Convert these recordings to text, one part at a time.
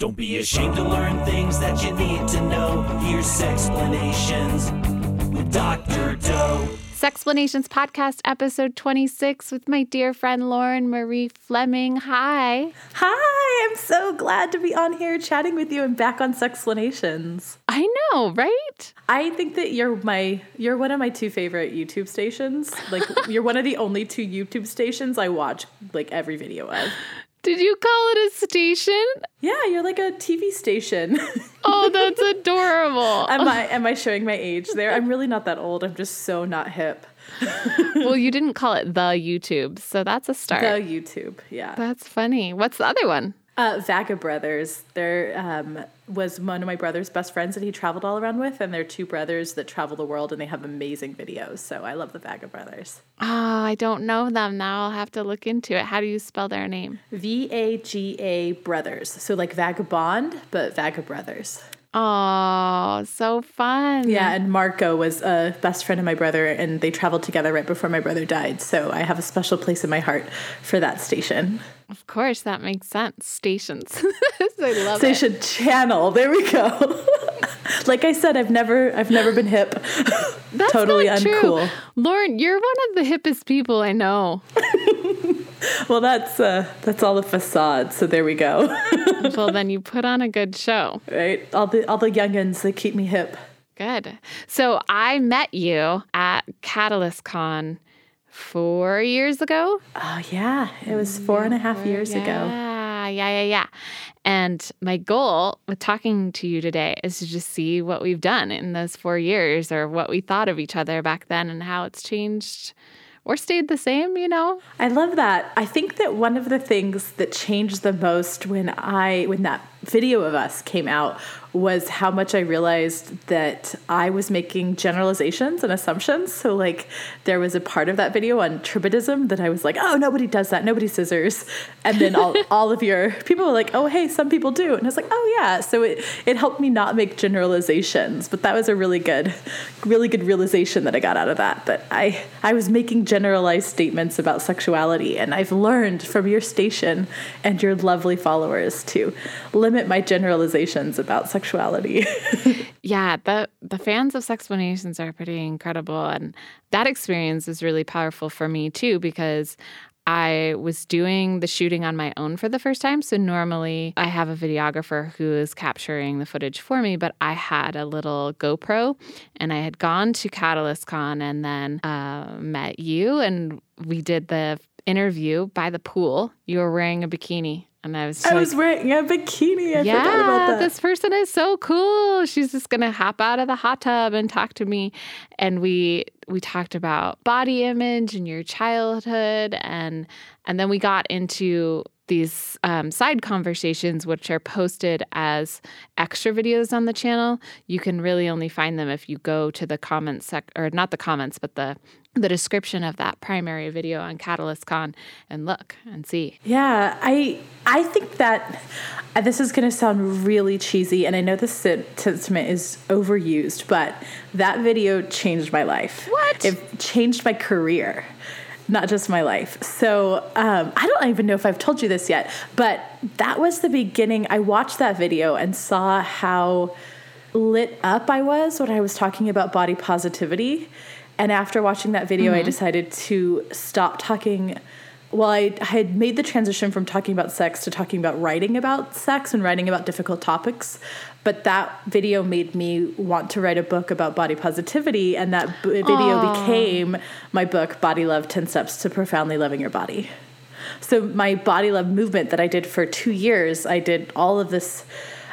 Don't be ashamed to learn things that you need to know. Here's Sexplanations with Dr. Doe. Sexplanations podcast episode 26 with my dear friend Lauren Marie Fleming. Hi. Hi, I'm so glad to be on here chatting with you and back on Sexplanations. I know, right? I think that you're my you're one of my two favorite YouTube stations. Like you're one of the only two YouTube stations I watch like every video of. Did you call it a station? Yeah, you're like a TV station. Oh, that's adorable. am I am I showing my age there? I'm really not that old. I'm just so not hip. well, you didn't call it the YouTube, so that's a start. The YouTube, yeah. That's funny. What's the other one? Uh, Vaga Brothers. There um, was one of my brother's best friends that he traveled all around with, and they're two brothers that travel the world, and they have amazing videos. So I love the Vaga Brothers. Oh, I don't know them. Now I'll have to look into it. How do you spell their name? V A G A Brothers. So like Vagabond, but Vaga Brothers. Oh, so fun. Yeah, and Marco was a best friend of my brother, and they traveled together right before my brother died. So I have a special place in my heart for that station. Of course, that makes sense. Stations. I love Station it. channel. There we go. like I said, I've never I've never been hip. That's totally not uncool. True. Lauren, you're one of the hippest people I know. well, that's uh, that's all the facade. So there we go. well, then you put on a good show, right? All the all the youngins they keep me hip. Good. So I met you at Catalyst Con four years ago. Oh yeah, it was four and a half years yeah, ago. Yeah, yeah, yeah. And my goal with talking to you today is to just see what we've done in those four years, or what we thought of each other back then, and how it's changed or stayed the same, you know? I love that. I think that one of the things that changed the most when I when that video of us came out was how much I realized that I was making generalizations and assumptions. So like there was a part of that video on tribadism that I was like, oh nobody does that, nobody scissors. And then all, all of your people were like, oh hey, some people do. And I was like, oh yeah. So it, it helped me not make generalizations. But that was a really good, really good realization that I got out of that. That I I was making generalized statements about sexuality and I've learned from your station and your lovely followers to limit my generalizations about sexuality. yeah, the the fans of Sexplanations are pretty incredible and that experience is really powerful for me too because I was doing the shooting on my own for the first time. So normally I have a videographer who is capturing the footage for me, but I had a little GoPro and I had gone to Catalyst Con and then uh, met you and we did the interview by the pool. You were wearing a bikini. And I was I was wearing a bikini. I yeah, forgot about that. This person is so cool. She's just gonna hop out of the hot tub and talk to me. And we we talked about body image and your childhood and and then we got into these um, side conversations, which are posted as extra videos on the channel. You can really only find them if you go to the comments sec or not the comments, but the the description of that primary video on Catalyst Con and look and see. Yeah, I I think that uh, this is going to sound really cheesy, and I know this sentiment is overused, but that video changed my life. What? It changed my career not just my life. So um, I don't even know if I've told you this yet, but that was the beginning. I watched that video and saw how lit up I was when I was talking about body positivity. And after watching that video, mm-hmm. I decided to stop talking. Well, I, had made the transition from talking about sex to talking about writing about sex and writing about difficult topics but that video made me want to write a book about body positivity and that b- video Aww. became my book body love 10 steps to profoundly loving your body so my body love movement that i did for two years i did all of this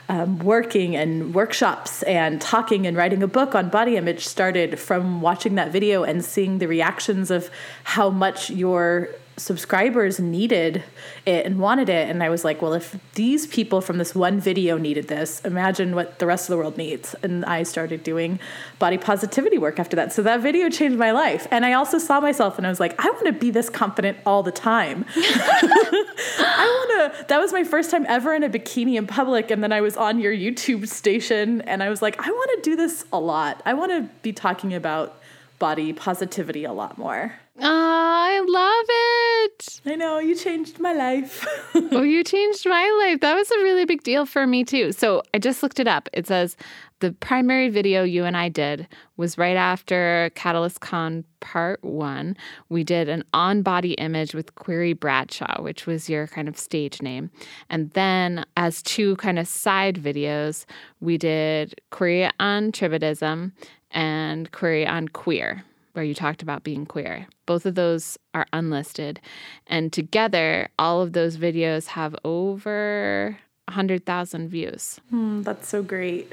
um, working and workshops and talking and writing a book on body image started from watching that video and seeing the reactions of how much your subscribers needed it and wanted it. And i was like well if these people from this one video needed this imagine what the rest of the world needs. And i started doing body positivity work after that. So that video changed my life. And i also saw myself and i was like i want to be this confident all the time. I want to that was my first time ever in a bikini in public. And then i was on your youtube station and i was like i want to do this a lot. I want to be talking about body positivity a lot more I love it. I know you changed my life. well, oh, you changed my life. That was a really big deal for me, too. So I just looked it up. It says the primary video you and I did was right after Catalyst Con Part One. We did an on body image with Queerie Bradshaw, which was your kind of stage name. And then, as two kind of side videos, we did Queerie on Tribadism and Queerie on Queer where you talked about being queer. Both of those are unlisted. And together, all of those videos have over 100,000 views. Mm, that's so great.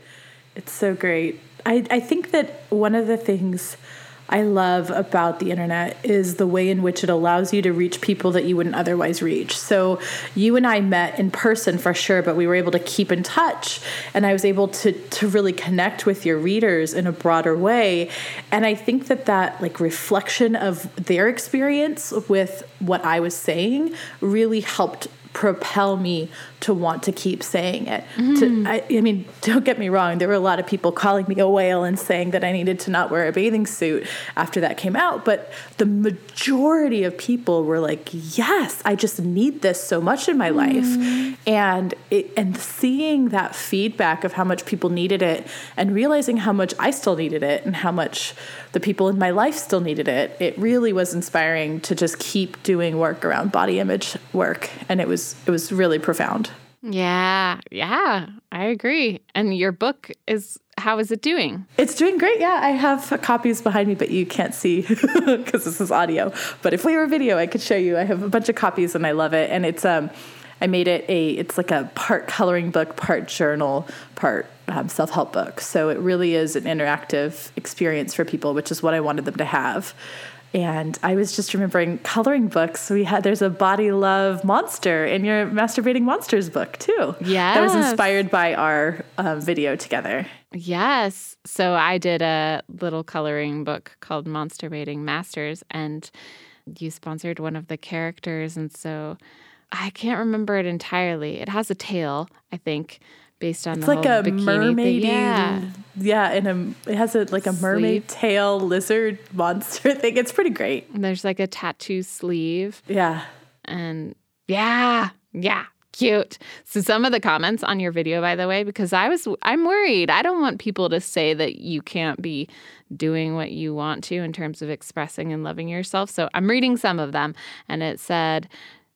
It's so great. I, I think that one of the things I love about the internet is the way in which it allows you to reach people that you wouldn't otherwise reach. So, you and I met in person for sure, but we were able to keep in touch, and I was able to to really connect with your readers in a broader way. And I think that that like reflection of their experience with what I was saying really helped propel me to want to keep saying it. Mm. To, I, I, mean, don't get me wrong, there were a lot of people calling me a whale and saying that I needed to not wear a bathing suit after that came out. But the majority of people were like, yes, I just need this so much in my mm. life. And, it, and seeing that feedback of how much people needed it and realizing how much I still needed it and how much the people in my life still needed it, it really was inspiring to just keep doing work around body image work. And it was, it was really profound. Yeah, yeah, I agree. And your book is how is it doing? It's doing great. Yeah, I have copies behind me, but you can't see because this is audio. But if we were video, I could show you. I have a bunch of copies and I love it. And it's um, I made it a. It's like a part coloring book, part journal, part um, self help book. So it really is an interactive experience for people, which is what I wanted them to have. And I was just remembering coloring books. We had there's a body love monster in your masturbating monsters book too. Yeah, that was inspired by our um, video together. Yes. So I did a little coloring book called Monsterbating Masters, and you sponsored one of the characters, and so I can't remember it entirely. It has a tail, I think based on it's like a mermaid yeah. yeah and a, it has a like a mermaid tail lizard monster thing. It's pretty great. And there's like a tattoo sleeve. Yeah. And yeah yeah cute. So some of the comments on your video by the way because i was i'm worried. I don't want people to say that you can't be doing what you want to in terms of expressing and loving yourself. So i'm reading some of them and it said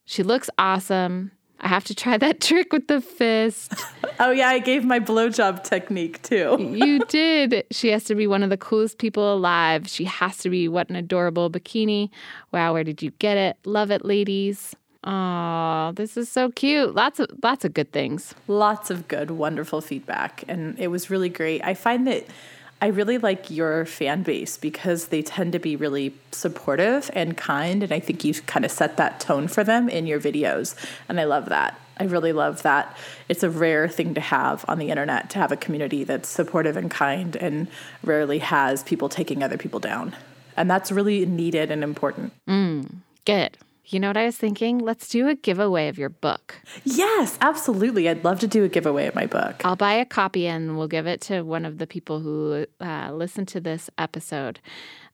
she looks awesome I have to try that trick with the fist. oh, yeah, I gave my blowjob technique too. you did. She has to be one of the coolest people alive. She has to be what an adorable bikini. Wow, where did you get it? Love it, ladies. Oh, this is so cute. Lots of lots of good things. Lots of good, wonderful feedback. And it was really great. I find that I really like your fan base because they tend to be really supportive and kind. And I think you've kind of set that tone for them in your videos. And I love that. I really love that. It's a rare thing to have on the internet to have a community that's supportive and kind and rarely has people taking other people down. And that's really needed and important. Mm, good. You know what I was thinking? Let's do a giveaway of your book. Yes, absolutely. I'd love to do a giveaway of my book. I'll buy a copy and we'll give it to one of the people who uh, listen to this episode.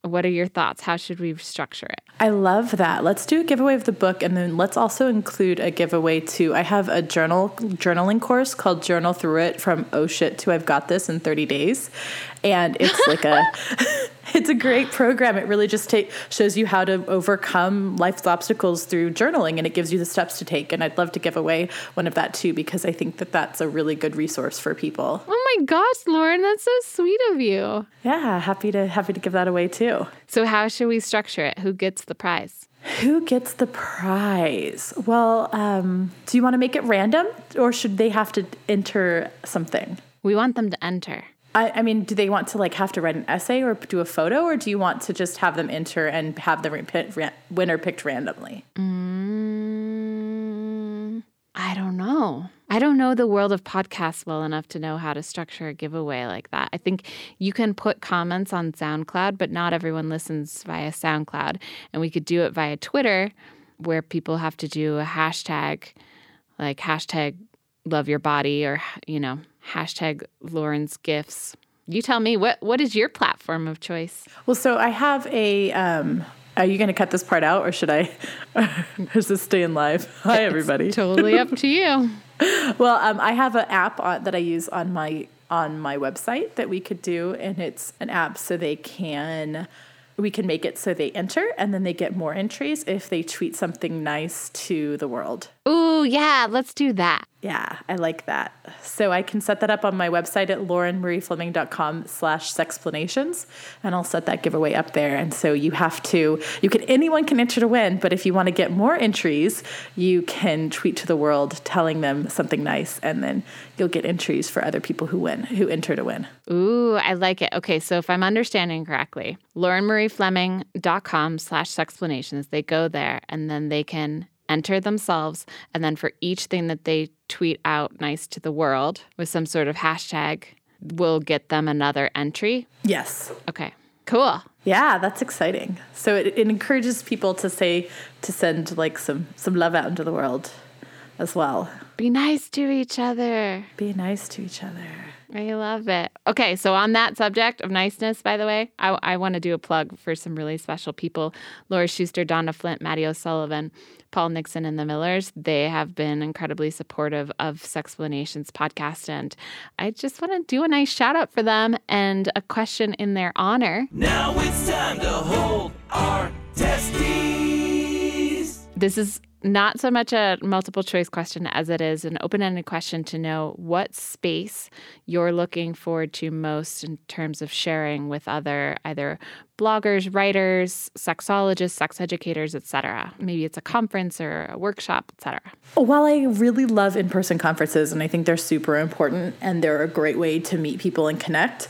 What are your thoughts? How should we structure it? I love that. Let's do a giveaway of the book and then let's also include a giveaway too. I have a journal journaling course called Journal Through It from Oh Shit to I've Got This in 30 Days. And it's like a it's a great program. It really just take, shows you how to overcome life's obstacles through journaling, and it gives you the steps to take. And I'd love to give away one of that too because I think that that's a really good resource for people. Oh my gosh, Lauren, that's so sweet of you. Yeah, happy to happy to give that away too. So how should we structure it? Who gets the prize? Who gets the prize? Well, um, do you want to make it random, or should they have to enter something? We want them to enter. I, I, mean, do they want to like have to write an essay or do a photo, or do you want to just have them enter and have the winner picked randomly? Mm, I don't know. I don't know the world of podcasts well enough to know how to structure a giveaway like that. I think you can put comments on SoundCloud, but not everyone listens via SoundCloud. And we could do it via Twitter, where people have to do a hashtag, like hashtag love your body or, you know, hashtag Lauren's gifts. You tell me what what is your platform of choice? Well, so I have a um, Are you going to cut this part out or should I? Is this staying live? Hi, everybody. Totally up to you. Well, um, I have an app on, that I use on my on my website that we could do, and it's an app so they can we can make it so they enter and then they get more entries if they tweet something nice to the world. Ooh, yeah, let's do that. Yeah, I like that. So I can set that up on my website at laurenmariefleming.com slash sexplanations, and I'll set that giveaway up there. And so you have to, you can, anyone can enter to win, but if you want to get more entries, you can tweet to the world telling them something nice, and then you'll get entries for other people who win, who enter to win. Ooh, I like it. Okay, so if I'm understanding correctly, laurenmariefleming.com slash sexplanations, they go there and then they can enter themselves. And then for each thing that they tweet out nice to the world with some sort of hashtag, we'll get them another entry. Yes. Okay, cool. Yeah, that's exciting. So it, it encourages people to say to send like some some love out into the world as well. Be nice to each other. Be nice to each other. I love it. Okay, so on that subject of niceness, by the way, I, I want to do a plug for some really special people Laura Schuster, Donna Flint, Maddie O'Sullivan, Paul Nixon, and the Millers. They have been incredibly supportive of Sexplanations podcast. And I just want to do a nice shout out for them and a question in their honor. Now it's time to hold our testes. This is not so much a multiple choice question as it is an open ended question to know what space you're looking forward to most in terms of sharing with other either bloggers, writers, sexologists, sex educators, etc. Maybe it's a conference or a workshop, etc. While I really love in person conferences and I think they're super important and they're a great way to meet people and connect,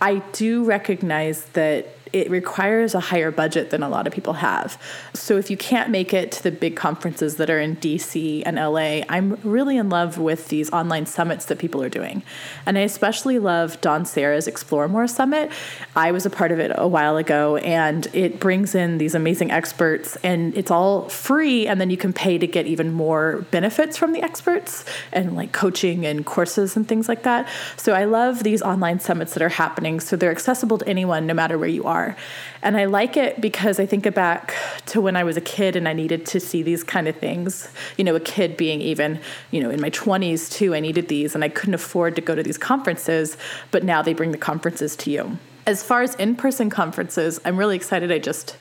I do recognize that it requires a higher budget than a lot of people have. So if you can't make it to the big conferences that are in DC and LA, I'm really in love with these online summits that people are doing. And I especially love Dawn Serra's Explore More Summit. I was a part of it a while ago and it brings in these amazing experts and it's all free and then you can pay to get even more benefits from the experts and like coaching and courses and things like that. So I love these online summits that are happening so they're accessible to anyone no matter where you are are. And I like it because I think back to when I was a kid and I needed to see these kind of things. You know, a kid being even, you know, in my 20s too, I needed these and I couldn't afford to go to these conferences, but now they bring the conferences to you. As far as in person conferences, I'm really excited. I just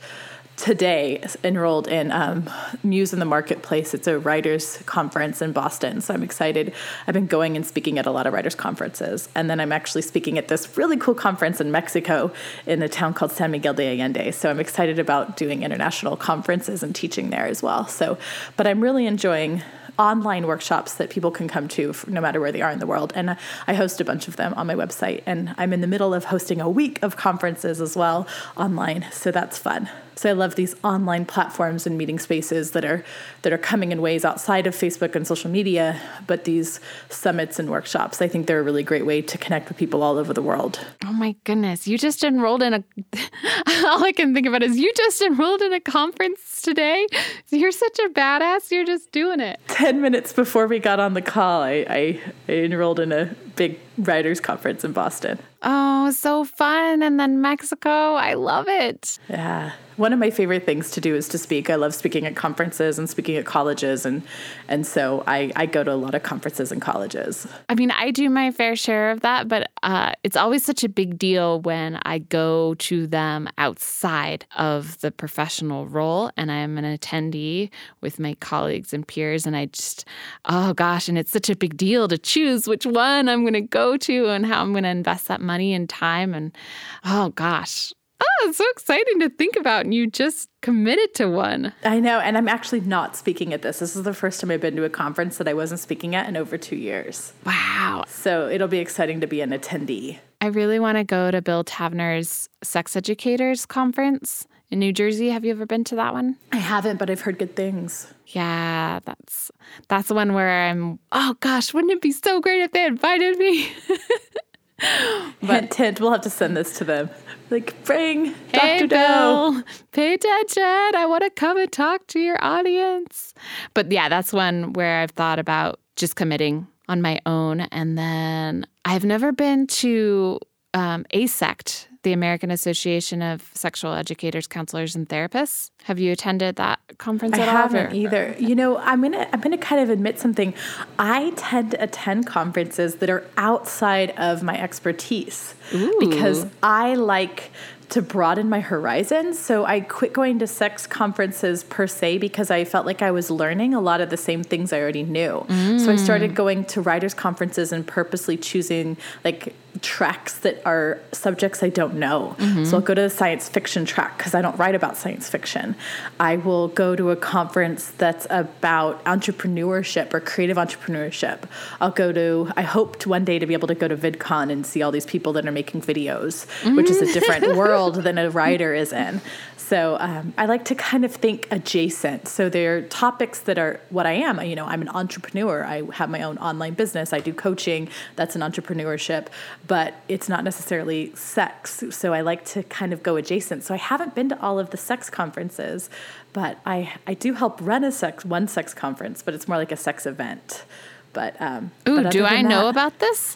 today enrolled in um, Muse in the Marketplace. It's a writers conference in Boston. So I'm excited. I've been going and speaking at a lot of writers conferences. And then I'm actually speaking at this really cool conference in Mexico in a town called San Miguel de Allende. So I'm excited about doing international conferences and teaching there as well. So, but I'm really enjoying online workshops that people can come to no matter where they are in the world. And I host a bunch of them on my website. And I'm in the middle of hosting a week of conferences as well online. So that's fun. So I love these online platforms and meeting spaces that are that are coming in ways outside of Facebook and social media, but these summits and workshops, I think they're a really great way to connect with people all over the world. Oh my goodness, you just enrolled in a all I can think about is you just enrolled in a conference today. You're such a badass. You're just doing it. 10 minutes before we got on the call, I, I, I enrolled in a big writers conference in Boston. Oh, so fun. And then Mexico. I love it. Yeah. One of my favorite things to do is to speak. I love speaking at conferences and speaking at colleges and and so I, I go to a lot of conferences and colleges. I mean, I do my fair share of that, but uh, it's always such a big deal when I go to them outside of the professional role and I'm an attendee with my colleagues and peers and I just oh gosh, and it's such a big deal to choose which one I'm going to go to and how I'm going to invest that money and time and oh gosh Oh, it's so exciting to think about. And you just committed to one. I know. And I'm actually not speaking at this. This is the first time I've been to a conference that I wasn't speaking at in over two years. Wow. So it'll be exciting to be an attendee. I really want to go to Bill Taverner's Sex Educators Conference in New Jersey. Have you ever been to that one? I haven't, but I've heard good things. Yeah, that's that's the one where I'm oh gosh, wouldn't it be so great if they invited me? but hint, hint, we'll have to send this to them. Like, bring hey, Dr. Bill, Doe. pay attention. I want to come and talk to your audience. But yeah, that's one where I've thought about just committing on my own. And then I've never been to um, AASECT, the American Association of Sexual Educators, Counselors, and Therapists. Have you attended that conference I at all? haven't or- either. You know, I'm gonna I'm gonna kind of admit something. I tend to attend conferences that are outside of my expertise because I like to broaden my horizons. So I quit going to sex conferences per se because I felt like I was learning a lot of the same things I already knew. So I mm. started going to writers conferences and purposely choosing like tracks that are subjects I don't know. So I'll go to the science fiction track because I don't write about science fiction. I will go to a conference that's about entrepreneurship or creative entrepreneurship. I'll go to, I hoped one day to be able to go to VidCon and see all these people that are making videos, which is a different mm. world than a writer is in. So um, I like to kind of think adjacent. So they're topics that are what I am. You know, I'm an entrepreneur. I have my own online business. I do coaching. That's an entrepreneurship, but it's not necessarily sex. So I like to kind of go adjacent. So I haven't been to all of the sex conferences, but I I do help run a sex one sex conference, but it's more like a sex event. But um, Ooh, but do I than know that- about this?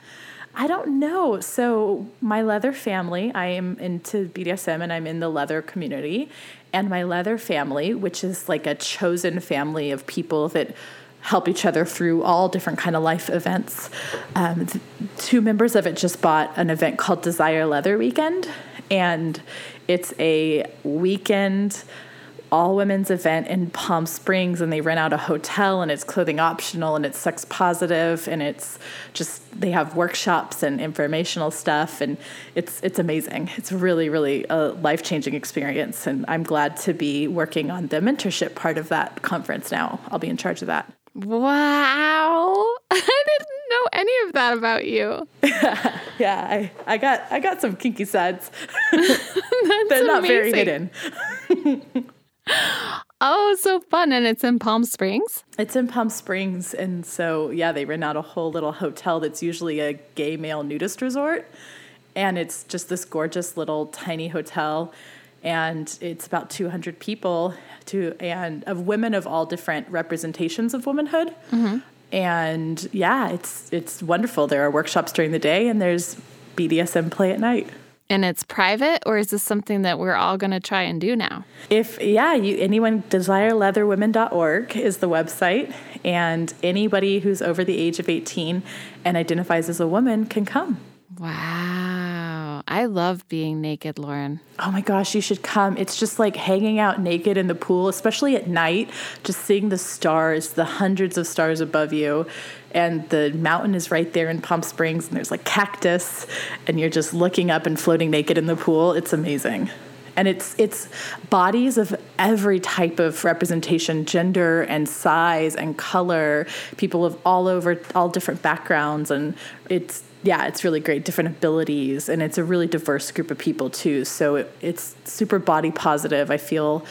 I don't know. So my leather family, I am into BDSM and I'm in the leather community. And my leather family, which is like a chosen family of people that help each other through all different kind of life events. Um, two members of it just bought an event called Desire Leather Weekend, and it's a weekend all women's event in Palm Springs and they rent out a hotel and it's clothing optional and it's sex positive and it's just they have workshops and informational stuff and it's it's amazing. It's really really a life-changing experience and I'm glad to be working on the mentorship part of that conference now. I'll be in charge of that. Wow. I didn't know any of that about you. Yeah, I, I got I got some kinky sides. They're not very hidden. Oh, so fun. And it's in Palm Springs. It's in Palm Springs, and so yeah, they rent out a whole little hotel that's usually a gay male nudist resort, and it's just this gorgeous little tiny hotel, and it's about 200 people to and of women of all different representations of womanhood, mm-hmm. and yeah, it's it's wonderful. There are workshops during the day, and there's BDSM play at night. And it's private, or is this something that we're all going to try and do now? If yeah, you anyone desireleatherwomen.org is the website and anybody who's over the age of 18 and identifies as a woman can come. Wow. I love being naked, Lauren. Oh my gosh, you should come. It's just like hanging out naked in the pool, especially at night, just seeing the stars, the hundreds of stars above you. And the mountain is right there in Palm Springs, and there's like cactus, and you're just looking up and floating naked in the pool. It's amazing. And it's it's bodies of every type of representation, gender and size and color, people of all over all different backgrounds and it's yeah, it's really great, different abilities, and it's a really diverse group of people too. So it, it's super body positive. I feel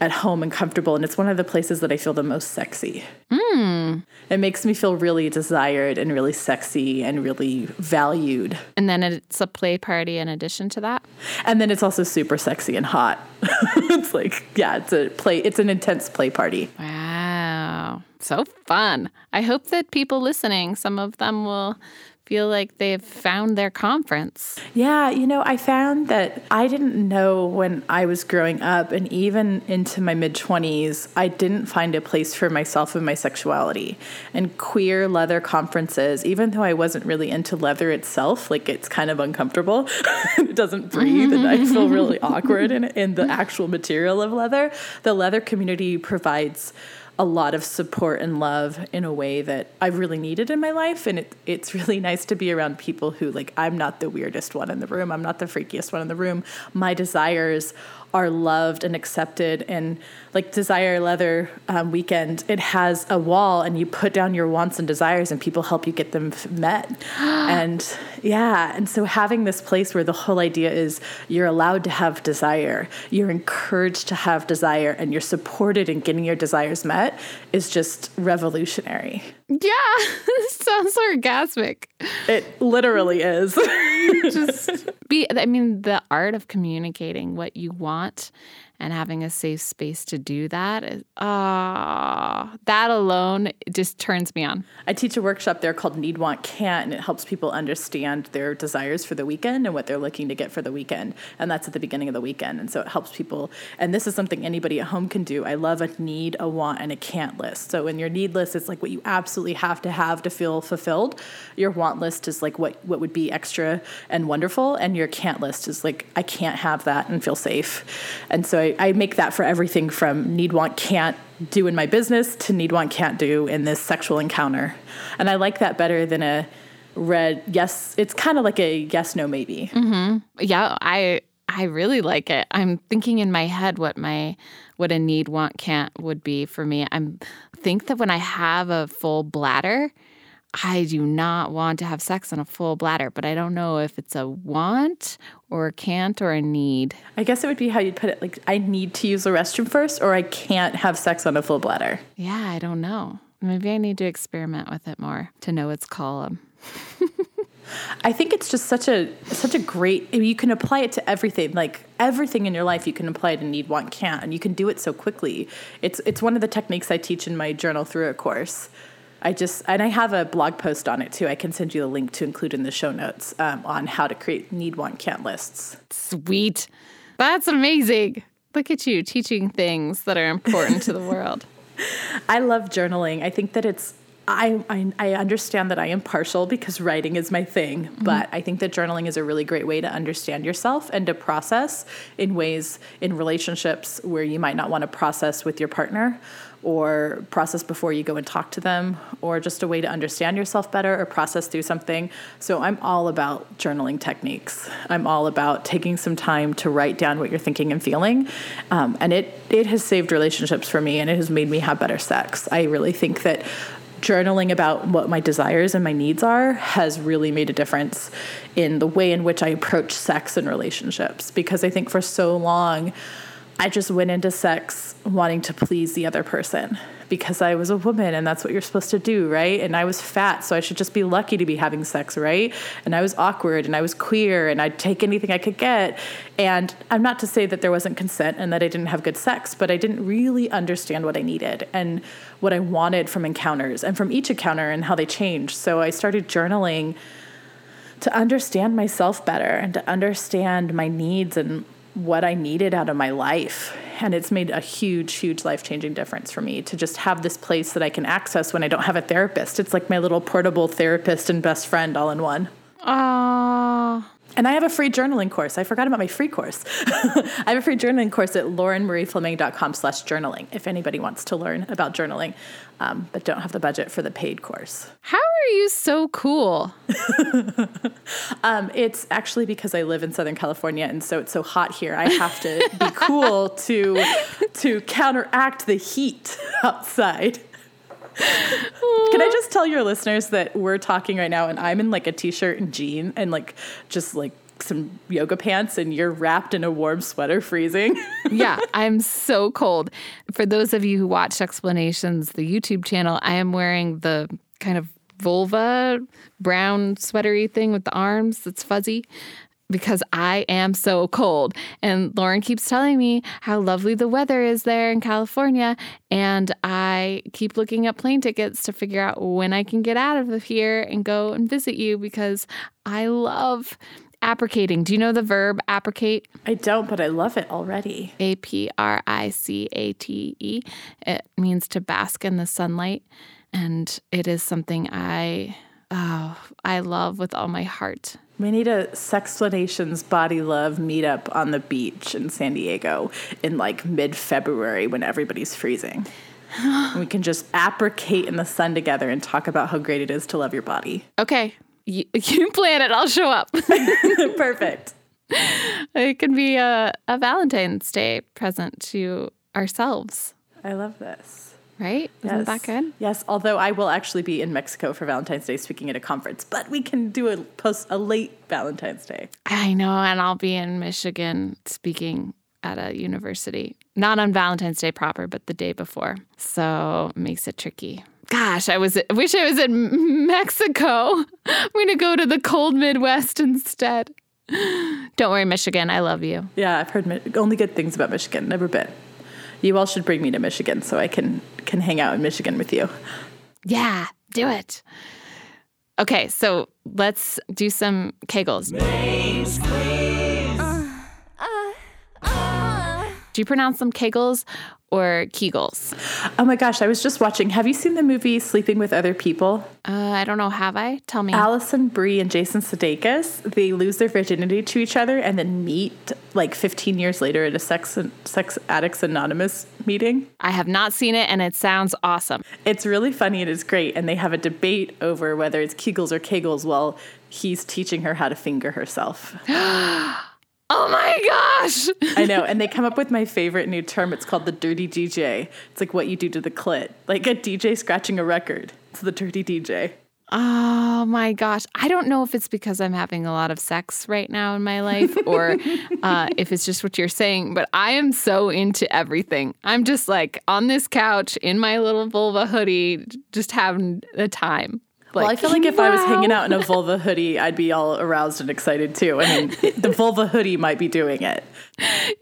at home and comfortable, and it's one of the places that I feel the most sexy. Hmm. It makes me feel really desired and really sexy and really valued. And then it's a play party in addition to that. And then it's also super sexy and hot. it's like, yeah, it's a play, it's an intense play party. Wow. So fun. I hope that people listening, some of them will feel like they've found their conference. Yeah, you know, I found that I didn't know when I was growing up and even into my mid 20s, I didn't find a place for myself and my sexuality. And queer leather conferences, even though I wasn't really into leather itself, like it's kind of uncomfortable, it doesn't breathe, and mm-hmm. I feel really awkward in, in the actual material of leather. The leather community provides a lot of support and love in a way that I really needed in my life. And it, it's really nice to be around people who, like, I'm not the weirdest one in the room. I'm not the freakiest one in the room. My desires are loved and accepted. And like Desire Leather um, Weekend, it has a wall and you put down your wants and desires and people help you get them met. and yeah, and so having this place where the whole idea is you're allowed to have desire, you're encouraged to have desire, and you're supported in getting your desires met is just revolutionary. Yeah, sounds orgasmic. It literally is. Just be, I mean, the art of communicating what you want and having a safe space to do that ah that alone just turns me on. I teach a workshop there called Need Want Can't and it helps people understand their desires for the weekend and what they're looking to get for the weekend. And that's at the beginning of the weekend. And so it helps people and this is something anybody at home can do. I love a need, a want and a can't list. So in your need list it's like what you absolutely have to have to feel fulfilled. Your want list is like what what would be extra and wonderful and your can't list is like I can't have that and feel safe. And so I, I make that for everything from need, want, can't do in my business to need, want, can't do in this sexual encounter. And I like that better than a red yes. It's kind of like a yes, no, maybe. Mm-hmm. Yeah, I I really like it. I'm thinking in my head what my what a need, want, can't would be for me. I'm think that when I have a full bladder, I do not want to have sex on a full bladder, but I don't know if it's a want or a can't or a need. I guess it would be how you'd put it like, I need to use the restroom first, or I can't have sex on a full bladder. Yeah, I don't know. Maybe I need to experiment with it more to know its column. I think it's just such a such a great you can apply it to everything like everything in your life you can apply it to need want can't and you can do it so quickly. It's it's one of the techniques I teach in my journal through a course. I just and I have a blog post on it too. I can send you the link to include in the show notes um, on how to create need, want, can't lists. Sweet, that's amazing. Look at you teaching things that are important to the world. I love journaling. I think that it's I, I, I understand that I am partial because writing is my thing, mm-hmm. but I think that journaling is a really great way to understand yourself and to process in ways in relationships where you might not want to process with your partner or process before you go and talk to them, or just a way to understand yourself better or process through something. So I'm all about journaling techniques. I'm all about taking some time to write down what you're thinking and feeling, um, and it it has saved relationships for me, and it has made me have better sex. I really think that journaling about what my desires and my needs are has really made a difference in the way in which I approach sex and relationships because I think for so long I just went into sex wanting to please the other person because I was a woman and that's what you're supposed to do, right? And I was fat, so I should just be lucky to be having sex, right? And I was awkward and I was queer and I'd take anything I could get. And I'm not to say that there wasn't consent and that I didn't have good sex, but I didn't really understand what I needed and what I wanted from encounters and from each encounter and how they changed. So I started journaling to understand myself better and to understand my needs and what I needed out of my life. And it's made a huge, huge life changing difference for me to just have this place that I can access when I don't have a therapist. It's like my little portable therapist and best friend all in one. Ah. And I have a free journaling course. I forgot about my free course. I have a free journaling course at laurenmariefleming.com slash journaling if anybody wants to learn about journaling, um, but don't have the budget for the paid course. How are you so cool? um, it's actually because I live in Southern California and so it's so hot here. I have to be cool to, to counteract the heat outside. Can I just tell your listeners that we're talking right now and I'm in like a t-shirt and jean and like just like some yoga pants and you're wrapped in a warm sweater freezing. yeah, I'm so cold. For those of you who watch Sexplanations, the YouTube channel, I am wearing the kind of vulva brown sweatery thing with the arms that's fuzzy because I am so cold. And Lauren keeps telling me how lovely the weather is there in California. And I keep looking at plane tickets to figure out when I can get out of here and go and visit you because I love appricating. Do you know the verb appricate? I don't, but I love it already. A P R I C A T E. It means to bask in the sunlight. And it is something I oh, I love with all my heart. We need a Sexplanations Body Love meetup on the beach in San Diego in like mid February when everybody's freezing. we can just appricate in the sun together and talk about how great it is to love your body. Okay. You, you plan it, I'll show up. Perfect. It can be a, a Valentine's Day present to ourselves. I love this right? Isn't yes. that good? Yes, although I will actually be in Mexico for Valentine's Day speaking at a conference, but we can do a post a late Valentine's Day. I know, and I'll be in Michigan speaking at a university. Not on Valentine's Day proper, but the day before. So it makes it tricky. Gosh, I was I wish I was in Mexico. I'm gonna go to the cold Midwest instead. Don't worry, Michigan. I love you. Yeah, I've heard only good things about Michigan. Never been. You all should bring me to Michigan so I can can hang out in Michigan with you. Yeah, do it. Okay, so let's do some kegels. Do you pronounce them kegels or kegels? Oh my gosh, I was just watching. Have you seen the movie Sleeping with Other People? Uh, I don't know. Have I? Tell me. Alison Brie and Jason Sudeikis, they lose their virginity to each other and then meet like 15 years later at a sex sex addicts anonymous meeting. I have not seen it, and it sounds awesome. It's really funny and it's great and they have a debate over whether it's Kegels or Kegels while he's teaching her how to finger herself. Oh my gosh! I know, and they come up with my favorite new term. It's called the dirty DJ. It's like what you do to the clit, like a DJ scratching a record. It's the dirty DJ. Oh my gosh. I don't know if it's because I'm having a lot of sex right now in my life or uh, if it's just what you're saying, but I am so into everything. I'm just like on this couch in my little vulva hoodie, just having a time. Well, I feel like if I was hanging out in a vulva hoodie, I'd be all aroused and excited too. I mean, the vulva hoodie might be doing it.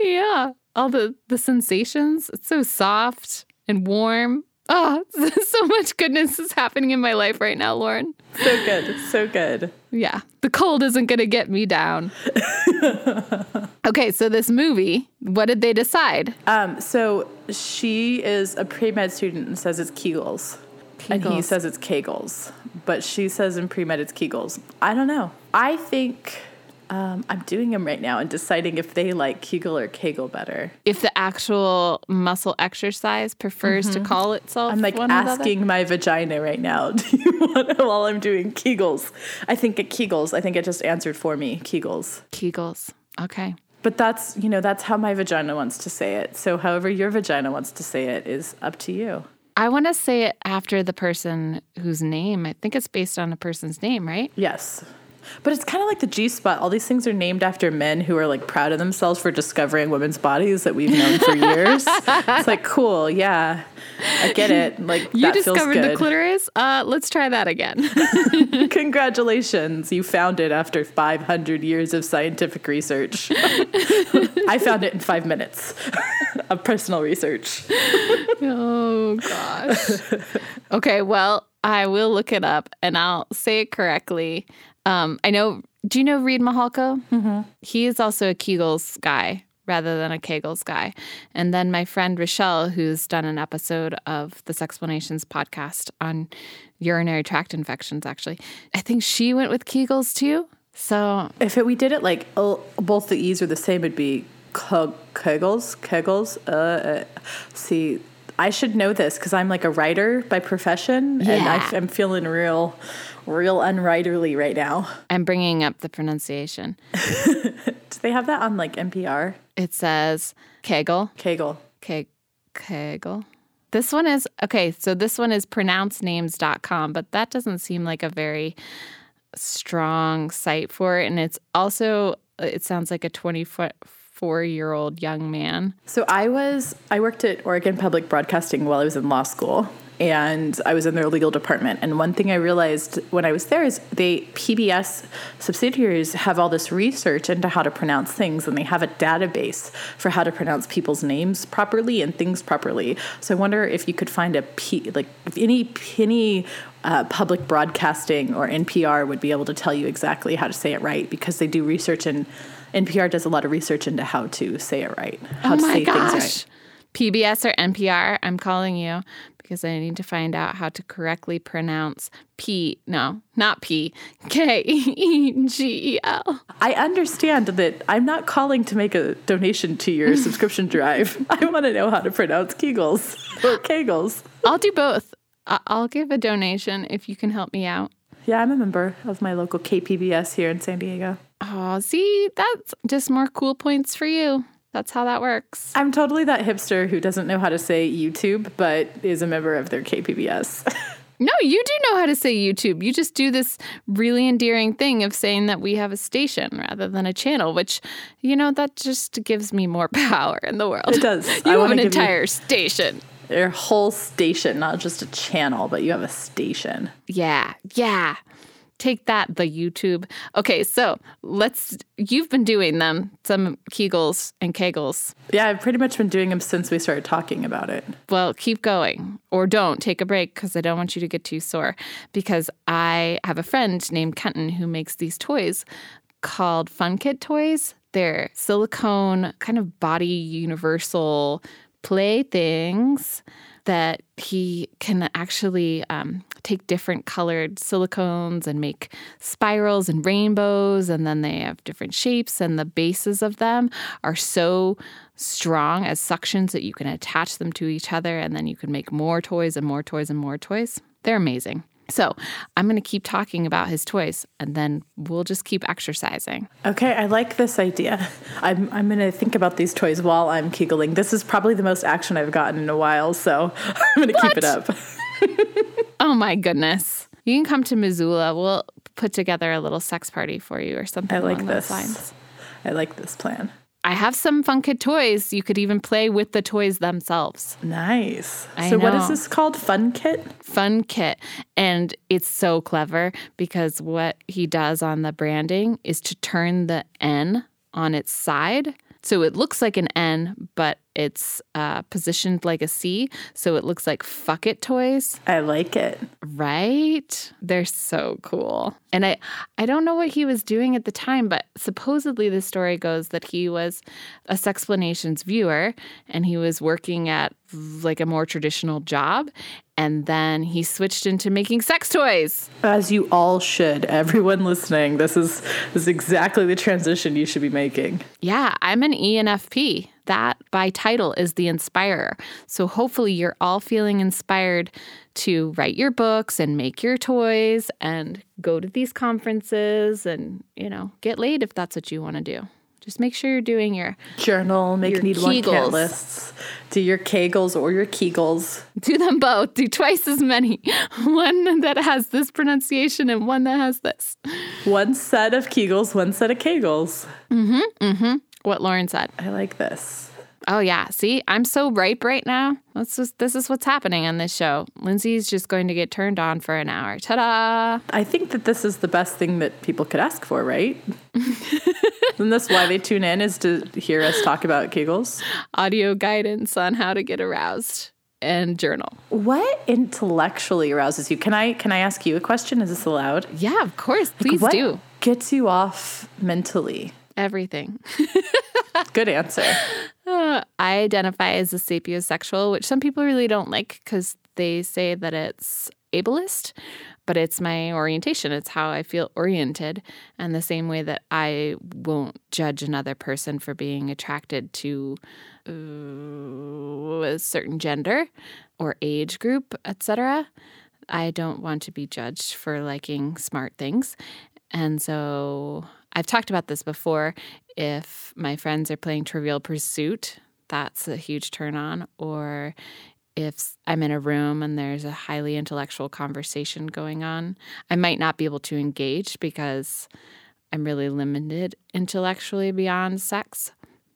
Yeah. All the, the sensations. It's so soft and warm. Oh, so much goodness is happening in my life right now, Lauren. So good, so good. Yeah. The cold isn't going to get me down. okay, so this movie, what did they decide? Um, so she is a pre med student and says it's Kegels. And he says it's Kegels. But she says in pre med it's Kegels. I don't know. I think um, I'm doing them right now and deciding if they like Kegel or Kegel better. If the actual muscle exercise prefers to call itself Mm-hmm. I'm like one or the other? asking my vagina right now. Do you want while I'm doing Kegels? I think it Kegels. I think it just answered for me, Kegels. Kegels. Okay. But that's you know that's how my vagina wants to say it. So however your vagina wants to say it is up to you. I want to say it after the person whose name. I think it's based on a person's name, right? Yes. But it's kind of like the G spot. All these things are named after men who are like proud of themselves for discovering women's bodies that we've known for years. it's like cool, yeah, I get it. Like You discovered the clitoris? Uh, let's try that again. Congratulations, you found it after 500 years of scientific research. I found it in five minutes of personal research. oh, gosh. okay, well, I will look it up and I'll say it correctly. Um, I know, do you know Reid Mihalko? Mm-hmm. He is also a Kegels guy rather than a Kegels guy. And then my friend Rochelle, who's done an episode of the Sexplanations podcast on urinary tract infections, actually, I think she went with Kegels too. So If it, we did it like oh, both the E's are the same, it'd be Kegels. Kegels. Uh, uh, see, I should know this because I'm like a writer by profession, and Yeah. I, I'm feeling real, real unwriterly right now. I'm bringing up the pronunciation. Do they have that on like NPR? It says Kegel. Kegel. Ke- Kegel. This one is okay. So this one is pronouncenames.com, but that doesn't seem like a very strong site for it. And it's also, it sounds like a 24 year old young man. So I was I worked at Oregon Public Broadcasting while I was in law school and I was in their legal department and one thing I realized when I was there is they PBS subsidiaries have all this research into how to pronounce things and they have a database for how to pronounce people's names properly and things properly. So I wonder if you could find a P like any any uh, public broadcasting or NPR would be able to tell you exactly how to say it right because they do research and NPR does a lot of research into how to say it right, oh how oh to say gosh. things right. PBS or NPR, I'm calling you because I need to find out how to correctly pronounce P. No, not P. K E G E L. I understand that I'm not calling to make a donation to your subscription drive. I want to know how to pronounce Kegels or Kegels. I'll do both. I'll give a donation if you can help me out. Yeah, I'm a member of my local KPBS here in San Diego. Oh, see, that's just more cool points for you. That's how that works. I'm totally that hipster who doesn't know how to say YouTube, but is a member of their KPBS. No, you do know how to say YouTube. You just do this really endearing thing of saying that we have a station rather than a channel, which, you know, that just gives me more power in the world. It does. You I have an entire station. Your whole station, not just a channel, but you have a station. Yeah, yeah. Take that, the YouTube. Okay, so let's. You've been doing them, some Kegels and Kegels. Yeah, I've pretty much been doing them since we started talking about it. Well, keep going or don't take a break because I don't want you to get too sore. Because I have a friend named Kenton who makes these toys called Fun Kit toys. They're silicone, kind of body universal playthings that he can actually um, take different colored silicones and make spirals and rainbows, and then they have different shapes, and the bases of them are so strong as suctions that you can attach them to each other, and then you can make more toys and more toys and more toys. They're amazing. So I'm going to keep talking about his toys and then we'll just keep exercising. Okay, I like this idea. I'm, I'm going to think about these toys while I'm kegling. This is probably the most action I've gotten in a while, so I'm going to keep it up. oh my goodness. You can come to Missoula. We'll put together a little sex party for you or something. I like this. Lines. I like this plan. I have some Funkit toys. You could even play with the toys themselves. Nice. I so, what is this called? Funkit? Fun Kit. And it's so clever because what he does on the branding is to turn the N on its side. So it looks like an N, but it's uh, positioned like a C. So it looks like fuck it toys, I like it. right? They're so cool. And I, I don't know what he was doing at the time, but supposedly the story goes that he was a Sexplanations viewer and he was working at like a more traditional job. And then he switched into making sex toys. As you all should, everyone listening. This is this is exactly the transition you should be making. Yeah, I'm an ENFP. That by title is the inspirer. So hopefully you're all feeling inspired to write your books and make your toys and go to these conferences and, you know, get laid if that's what you want to do. Just make sure you're doing your Journal, make Your need one Kegels. can't lists. Do your Kegels or your Kegels. do them both. Do twice as many. One that has this pronunciation and one that has this. One set of Kegels, one set of Kegels. Mm-hmm, mm-hmm. What Lauren said. I like this. Oh yeah, see, I'm so ripe right now. That's just this is what's happening on this show. Lindsey's just going to get turned on for an hour. Ta-da! I think that this is the best thing that people could ask for, right? Isn't this why they tune in is to hear us talk about giggles. Audio guidance on how to get aroused and journal. What intellectually arouses you? Can I can I ask you a question? Is this allowed? Yeah, of course. Please what do. Gets you off mentally. Everything. Good answer. Uh, I identify as a sapiosexual, which some people really don't like because they say that it's ableist, but it's my orientation. It's how I feel oriented. And the same way that I won't judge another person for being attracted to uh, a certain gender or age group, etc. I don't want to be judged for liking smart things. And so I've talked about this before. If my friends are playing Trivial Pursuit, that's a huge turn on. Or if I'm in a room and there's a highly intellectual conversation going on, I might not be able to engage because I'm really limited intellectually beyond sex,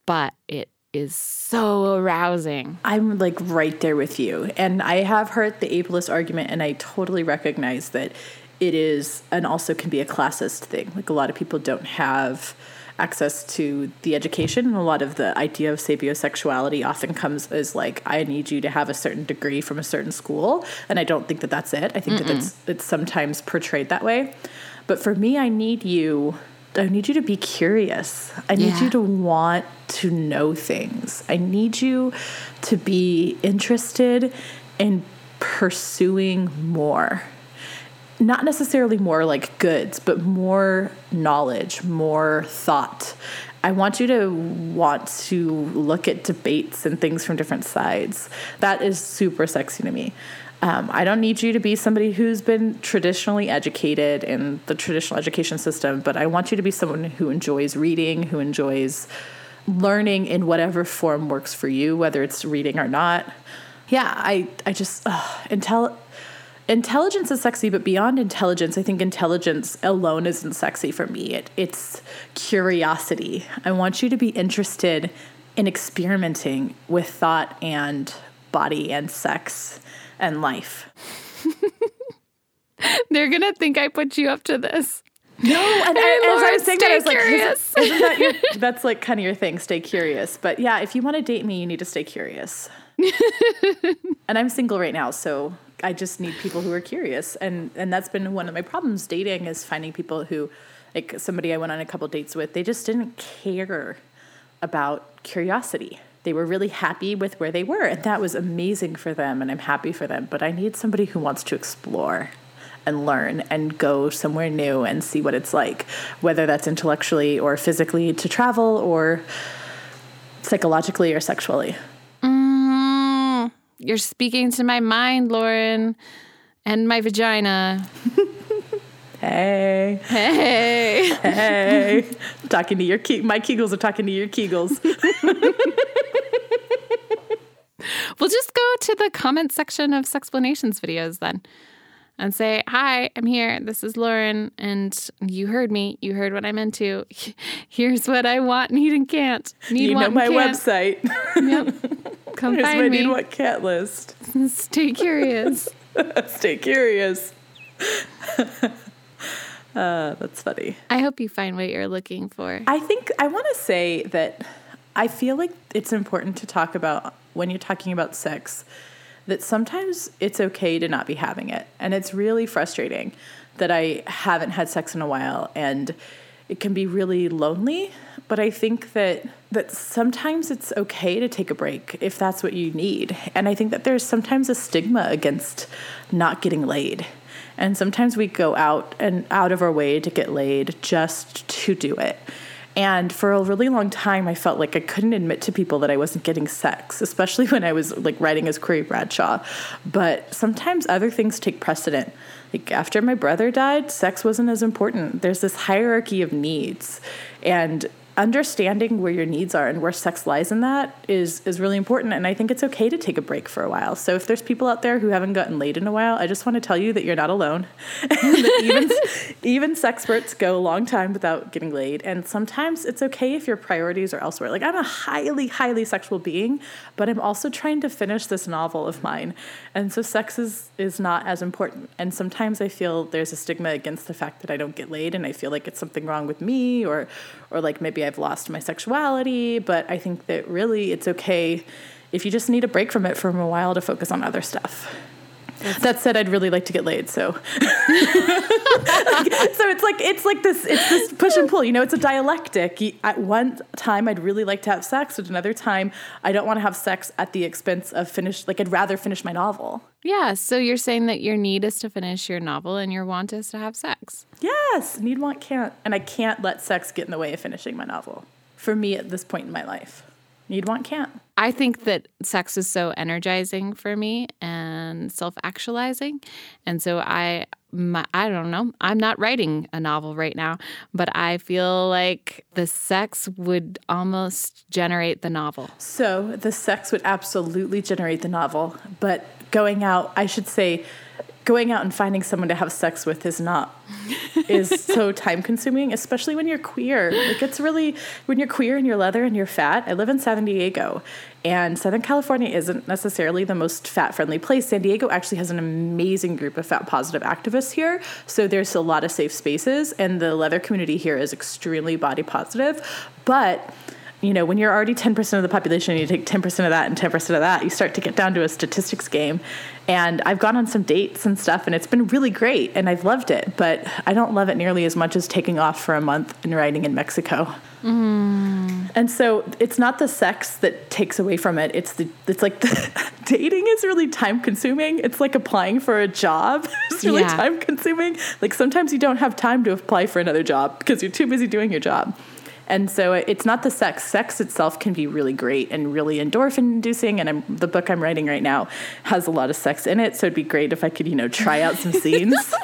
but it is so arousing. I'm like right there with you. And I have heard the ableist argument, and I totally recognize that it is, and also can be a classist thing. Like a lot of people don't have access to the education, and a lot of the idea of sapiosexuality often comes as like, I need you to have a certain degree from a certain school. And I don't think that that's it. I think that it's, it's sometimes portrayed that way. But for me, I need you. I need you to be curious. I need Yeah. you to want to know things. I need you to be interested in pursuing more. Not necessarily more like goods, but more knowledge, more thought. I want you to want to look at debates and things from different sides. That is super sexy to me. Um, I don't need you to be somebody who's been traditionally educated in the traditional education system, but I want you to be someone who enjoys reading, who enjoys learning in whatever form works for you, whether it's reading or not. Yeah, I, I just, intel- intelligence is sexy, but beyond intelligence, I think intelligence alone isn't sexy for me. It, it's curiosity. I want you to be interested in experimenting with thought and body and sex and life. They're gonna think I put you up to this. No, and, Hey, as I was saying that, I was stay like, isn't that your, that's like kind of your thing, stay curious. But yeah, if you want to date me, you need to stay curious. and I'm single right now, so I just need people who are curious. And and that's been one of my problems dating is finding people who, like somebody I went on a couple dates with, they just didn't care about curiosity. They were really happy with where they were, and that was amazing for them, and I'm happy for them. But I need somebody who wants to explore and learn and go somewhere new and see what it's like, whether that's intellectually or physically to travel or psychologically or sexually. You're speaking to my mind, Lauren, and my vagina. Hey, Hey. hey, talking to your ke- my kegels are talking to your kegels. We'll just go to the comment section of Sexplanations videos then and say, Hi, I'm here. This is Lauren. And you heard me. You heard what I'm into. Here's what I want, need, and can't. Need, you know my can't. website. Yep. Come Here's my find need me. what cat list. Stay curious. Stay curious. uh, that's funny. I hope you find what you're looking for. I think I want to say that I feel like it's important to talk about when you're talking about sex that sometimes it's okay to not be having it. And it's really frustrating that I haven't had sex in a while and it can be really lonely, but I think that that sometimes it's okay to take a break if that's what you need. And I think that there's sometimes a stigma against not getting laid. And sometimes we go out and out of our way to get laid just to do it. And for a really long time, I felt like I couldn't admit to people that I wasn't getting sex, especially when I was like writing as Queerie Bradshaw. But sometimes other things take precedent. Like after my brother died, sex wasn't as important. There's this hierarchy of needs. And understanding where your needs are and where sex lies in that is is really important and i think it's okay to take a break for a while. So if there's people out there who haven't gotten laid in a while i just want to tell you that you're not alone. Even even sexperts go a long time without getting laid and sometimes it's okay if your priorities are elsewhere. Like i'm a highly highly sexual being but i'm also trying to finish this novel of mine and so sex is is not as important. And sometimes i feel there's a stigma against the fact that i don't get laid and i feel like it's something wrong with me or or like maybe I've lost my sexuality, but I think that really it's okay if you just need a break from it for a while to focus on other stuff. That said, I'd really like to get laid, so so it's like it's like this it's this push and pull. You know, it's a dialectic. At one time, I'd really like to have sex. At another time, I don't want to have sex at the expense of finish. Like I'd rather finish my novel. yeah, so you're saying that your need is to finish your novel and your want is to have sex. Yes, need, want, can't, and I can't let sex get in the way of finishing my novel. For me, at this point in my life, need, want, can't. I think that sex is so energizing for me and self-actualizing, and so I, my, I don't know. I'm not writing a novel right now, but I feel like the sex would almost generate the novel. So the sex would absolutely generate the novel, but going out, I should say, going out and finding someone to have sex with is not is so time consuming, especially when you're queer. Like it's really when you're queer and you're leather and you're fat. I live in San Diego, and Southern California isn't necessarily the most fat friendly place. San Diego actually has an amazing group of fat positive activists here, so there's a lot of safe spaces, and the leather community here is extremely body positive, but you know, when you're already 10% of the population, and you take 10% of that and 10% of that, you start to get down to a statistics game. And I've gone on some dates and stuff, and it's been really great, and I've loved it. But I don't love it nearly as much as taking off for a month and riding in Mexico. Mm. And so it's not the sex that takes away from it. It's the it's like the dating is really time consuming. It's like applying for a job. It's really Yeah. time consuming. Like sometimes you don't have time to apply for another job because you're too busy doing your job. And so it's not the sex. Sex itself can be really great and really endorphin inducing. And I'm, the book I'm writing right now has a lot of sex in it. So it'd be great if I could, you know, try out some scenes.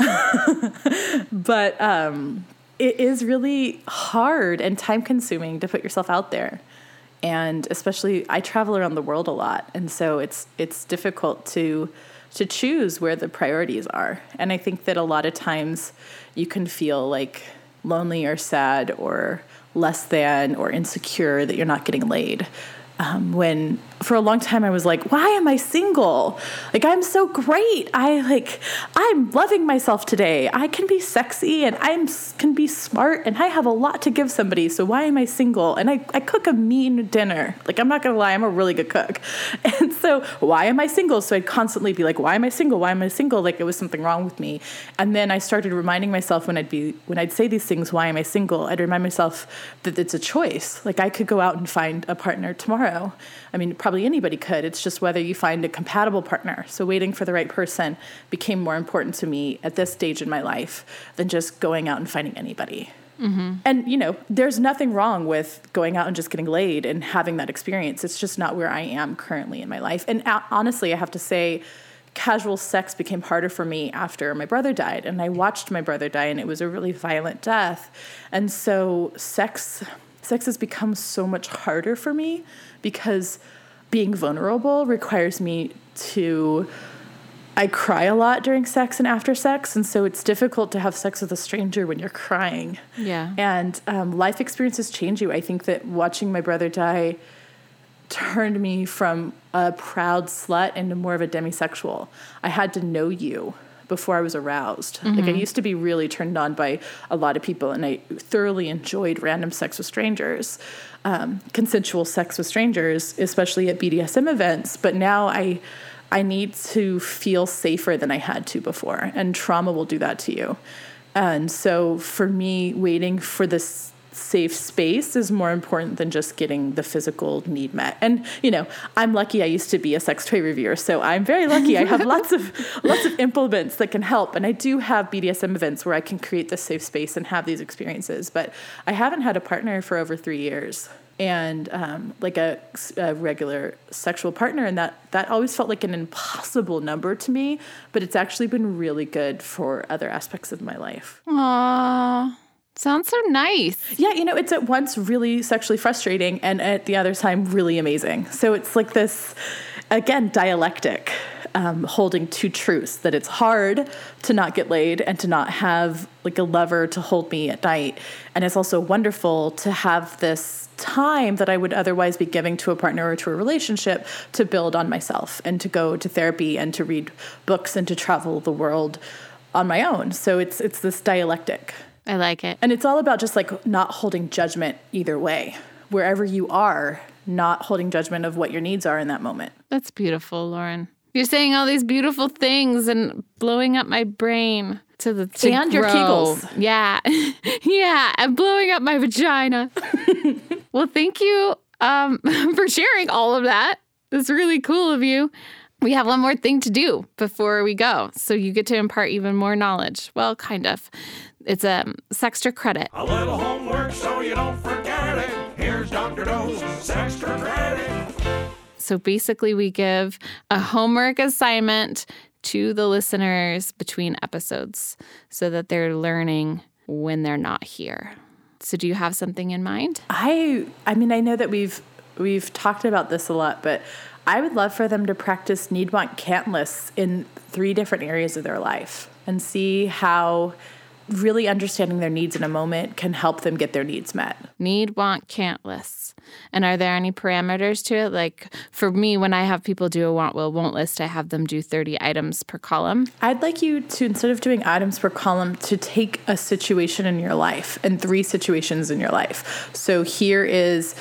but um, it is really hard and time consuming to put yourself out there. And especially, I travel around the world a lot, and so it's it's difficult to to choose where the priorities are. And I think that a lot of times you can feel like lonely or sad or less than or insecure that you're not getting laid. um, when for a long time I was like, why am I single? Like I'm so great. I like I'm loving myself today. I can be sexy and I'm can be smart and I have a lot to give somebody. So why am I single? And I, I cook a mean dinner. Like I'm not gonna lie, I'm a really good cook. And so why am I single? So I'd constantly be like, why am I single? Why am I single? Like it was something wrong with me. And then I started reminding myself when I'd be when I'd say these things, why am I single? I'd remind myself that it's a choice. Like I could go out and find a partner tomorrow. I mean, probably anybody could. It's just whether you find a compatible partner. So waiting for the right person became more important to me at this stage in my life than just going out and finding anybody. Mm-hmm. And, you know, there's nothing wrong with going out and just getting laid and having that experience. It's just not where I am currently in my life. And uh, honestly, I have to say, casual sex became harder for me after my brother died. And I watched my brother die, and it was a really violent death. And so, sex. Sex has become so much harder for me because being vulnerable requires me to I cry a lot during sex and after sex, and so it's difficult to have sex with a stranger when you're crying. Yeah. And um, life experiences change you. I think that watching my brother die turned me from a proud slut into more of a demisexual. I had to know you before I was aroused. Mm-hmm. Like I used to be really turned on by a lot of people, and I thoroughly enjoyed random sex with strangers um, consensual sex with strangers, especially at BDSM events. But now I, I need to feel safer than I had to before, and trauma will do that to you. And so for me, waiting for this safe space is more important than just getting the physical need met. And you know, I'm lucky I used to be a sex toy reviewer, so I'm very lucky. I have lots of lots of implements that can help, and I do have BDSM events where I can create this safe space and have these experiences. But I haven't had a partner for over three years. And um, like a, a regular sexual partner, and that that always felt like an impossible number to me. But it's actually been really good for other aspects of my life. Aww. Sounds so nice. Yeah, you know, it's at once really sexually frustrating and at the other time really amazing. So it's like this, again, dialectic, um, holding two truths that it's hard to not get laid and to not have like a lover to hold me at night. And it's also wonderful to have this time that I would otherwise be giving to a partner or to a relationship to build on myself and to go to therapy and to read books and to travel the world on my own. So it's it's this dialectic. I like it. And it's all about just like not holding judgment either way. Wherever you are, not holding judgment of what your needs are in that moment. That's beautiful, Lauren. You're saying all these beautiful things and blowing up my brain to the to and grow. your kegels. Yeah, yeah, and blowing up my vagina. well, thank you um, for sharing all of that. It's really cool of you. We have one more thing to do before we go, so you get to impart even more knowledge. Well, kind of. It's a um, Sextra credit. A little homework so you don't forget it. Here's Dr. Doe's Sextra credit. So basically, we give a homework assignment to the listeners between episodes so that they're learning when they're not here. So do you have something in mind? I I mean I know that we've we've talked about this a lot, but I would love for them to practice need want can't lists in three different areas of their life and see how really understanding their needs in a moment can help them get their needs met. Need, want, can't lists. And are there any parameters to it? Like for me, when I have people do a want, will, won't list, I have them do 30 items per column. I'd like you to, instead of doing items per column, to take a situation in your life and three situations in your life. So here is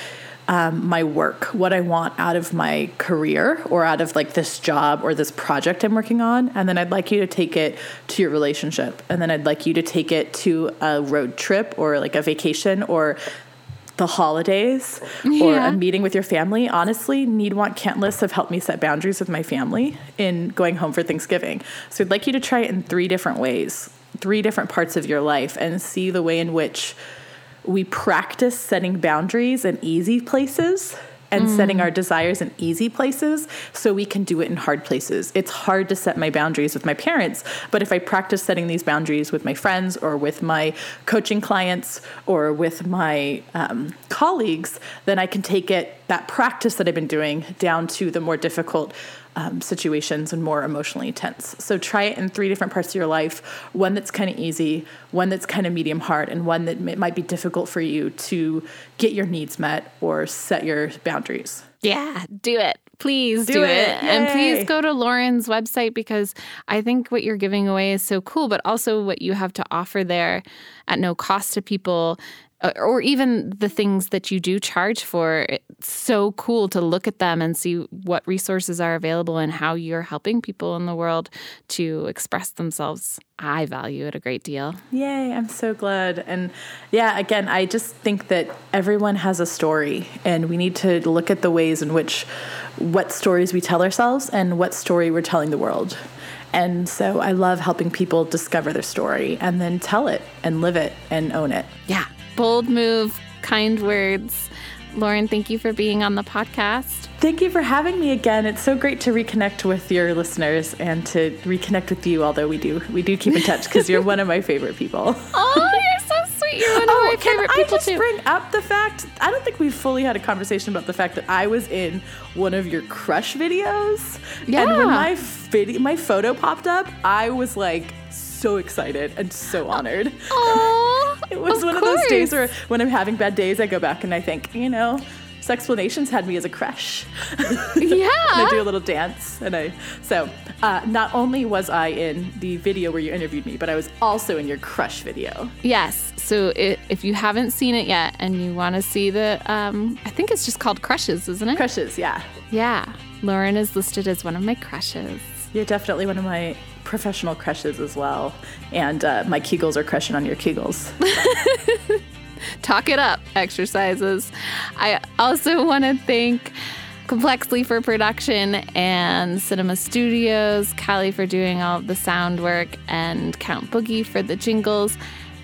um, my work, what I want out of my career or out of like this job or this project I'm working on. And then I'd like you to take it to your relationship. And then I'd like you to take it to a road trip or like a vacation or the holidays yeah. or a meeting with your family. Honestly, need, want, can't lists have helped me set boundaries with my family in going home for Thanksgiving. So I'd like you to try it in three different ways, three different parts of your life, and see the way in which we practice setting boundaries in easy places and mm. setting our desires in easy places so we can do it in hard places. It's hard to set my boundaries with my parents, but if I practice setting these boundaries with my friends or with my coaching clients or with my um, colleagues, then I can take it, that practice that I've been doing, down to the more difficult um, situations and more emotionally tense. So try it in three different parts of your life one that's kind of easy, one that's kind of medium hard, and one that might be difficult for you to get your needs met or set your boundaries. Yeah, do it. Please do, Do it. it. And please go to Lauren's website because I think what you're giving away is so cool, but also what you have to offer there at no cost to people. Uh, Or even the things that you do charge for, it's so cool to look at them and see what resources are available and how you're helping people in the world to express themselves. I value it a great deal. Yay, I'm so glad. And yeah, again, I just think that everyone has a story, and we need to look at the ways in which what stories we tell ourselves and what story we're telling the world. And so I love helping people discover their story and then tell it and live it and own it. Yeah, bold move, kind words. Lauren, thank you for being on the podcast. Thank you for having me again. It's so great to reconnect with your listeners and to reconnect with you, although we do we do keep in touch because you're one of my favorite people. Oh, you're so sweet. You're one of oh, my Oh, favorite I people just too. bring up the fact? I don't think we've fully had a conversation about the fact that I was in one of your crush videos, Yeah. and when my video, my photo popped up, I was like so excited and so honored. Aw, It was of one of those days where, when I'm having bad days, I go back and I think, you know, Sexplanations had me as a crush. Yeah. and I do a little dance. And I so uh, not only was I in the video where you interviewed me, but I was also in your crush video. Yes. So i if you haven't seen it yet and you want to see the, um, I think it's just called Crushes, isn't it? Crushes, yeah. Yeah. Lauren is listed as one of my crushes. You're definitely one of my professional crushes as well. And uh, my Kegels are crushing on your Kegels. Talk it up exercises. I also want to thank Complexly for production and Cinema Studios, Callie for doing all of the sound work, and Count Boogie for the jingles.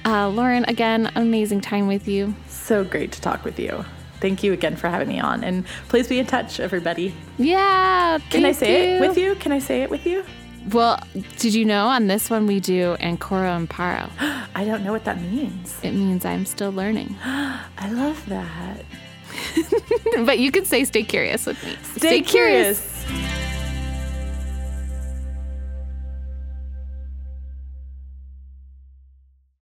Uh, Lauren, again, amazing time with you. so great to talk with you. Thank you again for having me on. And please be in touch, everybody. Yeah. Can I say it with you? Can I say it with you? Well, did you know on this one we do Ancora imparo? I don't know what that means. It means I'm still learning. I love that. but you can say stay curious with me. Stay curious.